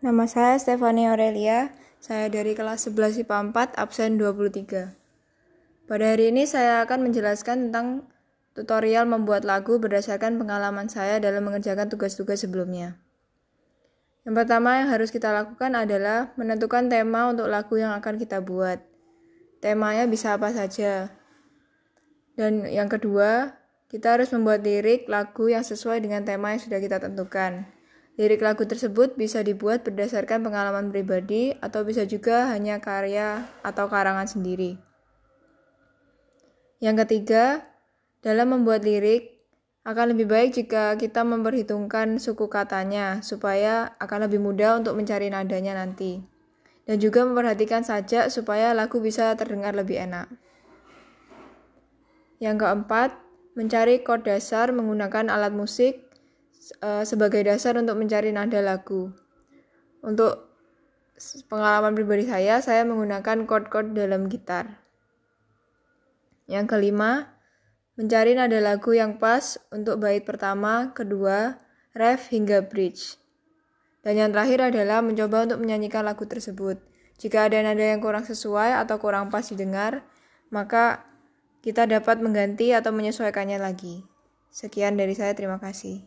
Nama saya Stefani Aurelia, saya dari kelas 11 IPA 4, absen 23. Pada hari ini saya akan menjelaskan tentang tutorial membuat lagu berdasarkan pengalaman saya dalam mengerjakan tugas-tugas sebelumnya. Yang pertama yang harus kita lakukan adalah menentukan tema untuk lagu yang akan kita buat. Temanya bisa apa saja. Dan yang kedua, kita harus membuat lirik lagu yang sesuai dengan tema yang sudah kita tentukan. Lirik lagu tersebut bisa dibuat berdasarkan pengalaman pribadi atau bisa juga hanya karya atau karangan sendiri. Yang ketiga, dalam membuat lirik akan lebih baik jika kita memperhitungkan suku katanya supaya akan lebih mudah untuk mencari nadanya nanti. Dan juga memperhatikan sajak supaya lagu bisa terdengar lebih enak. Yang keempat, mencari chord dasar menggunakan alat musik uh, sebagai dasar untuk mencari nada lagu. Untuk pengalaman pribadi saya, saya menggunakan chord-chord dalam gitar. Yang kelima, mencari nada lagu yang pas untuk bait pertama, kedua, ref hingga bridge. Dan yang terakhir adalah mencoba untuk menyanyikan lagu tersebut. Jika ada nada yang kurang sesuai atau kurang pas didengar, maka kita dapat mengganti atau menyesuaikannya lagi. Sekian dari saya, terima kasih.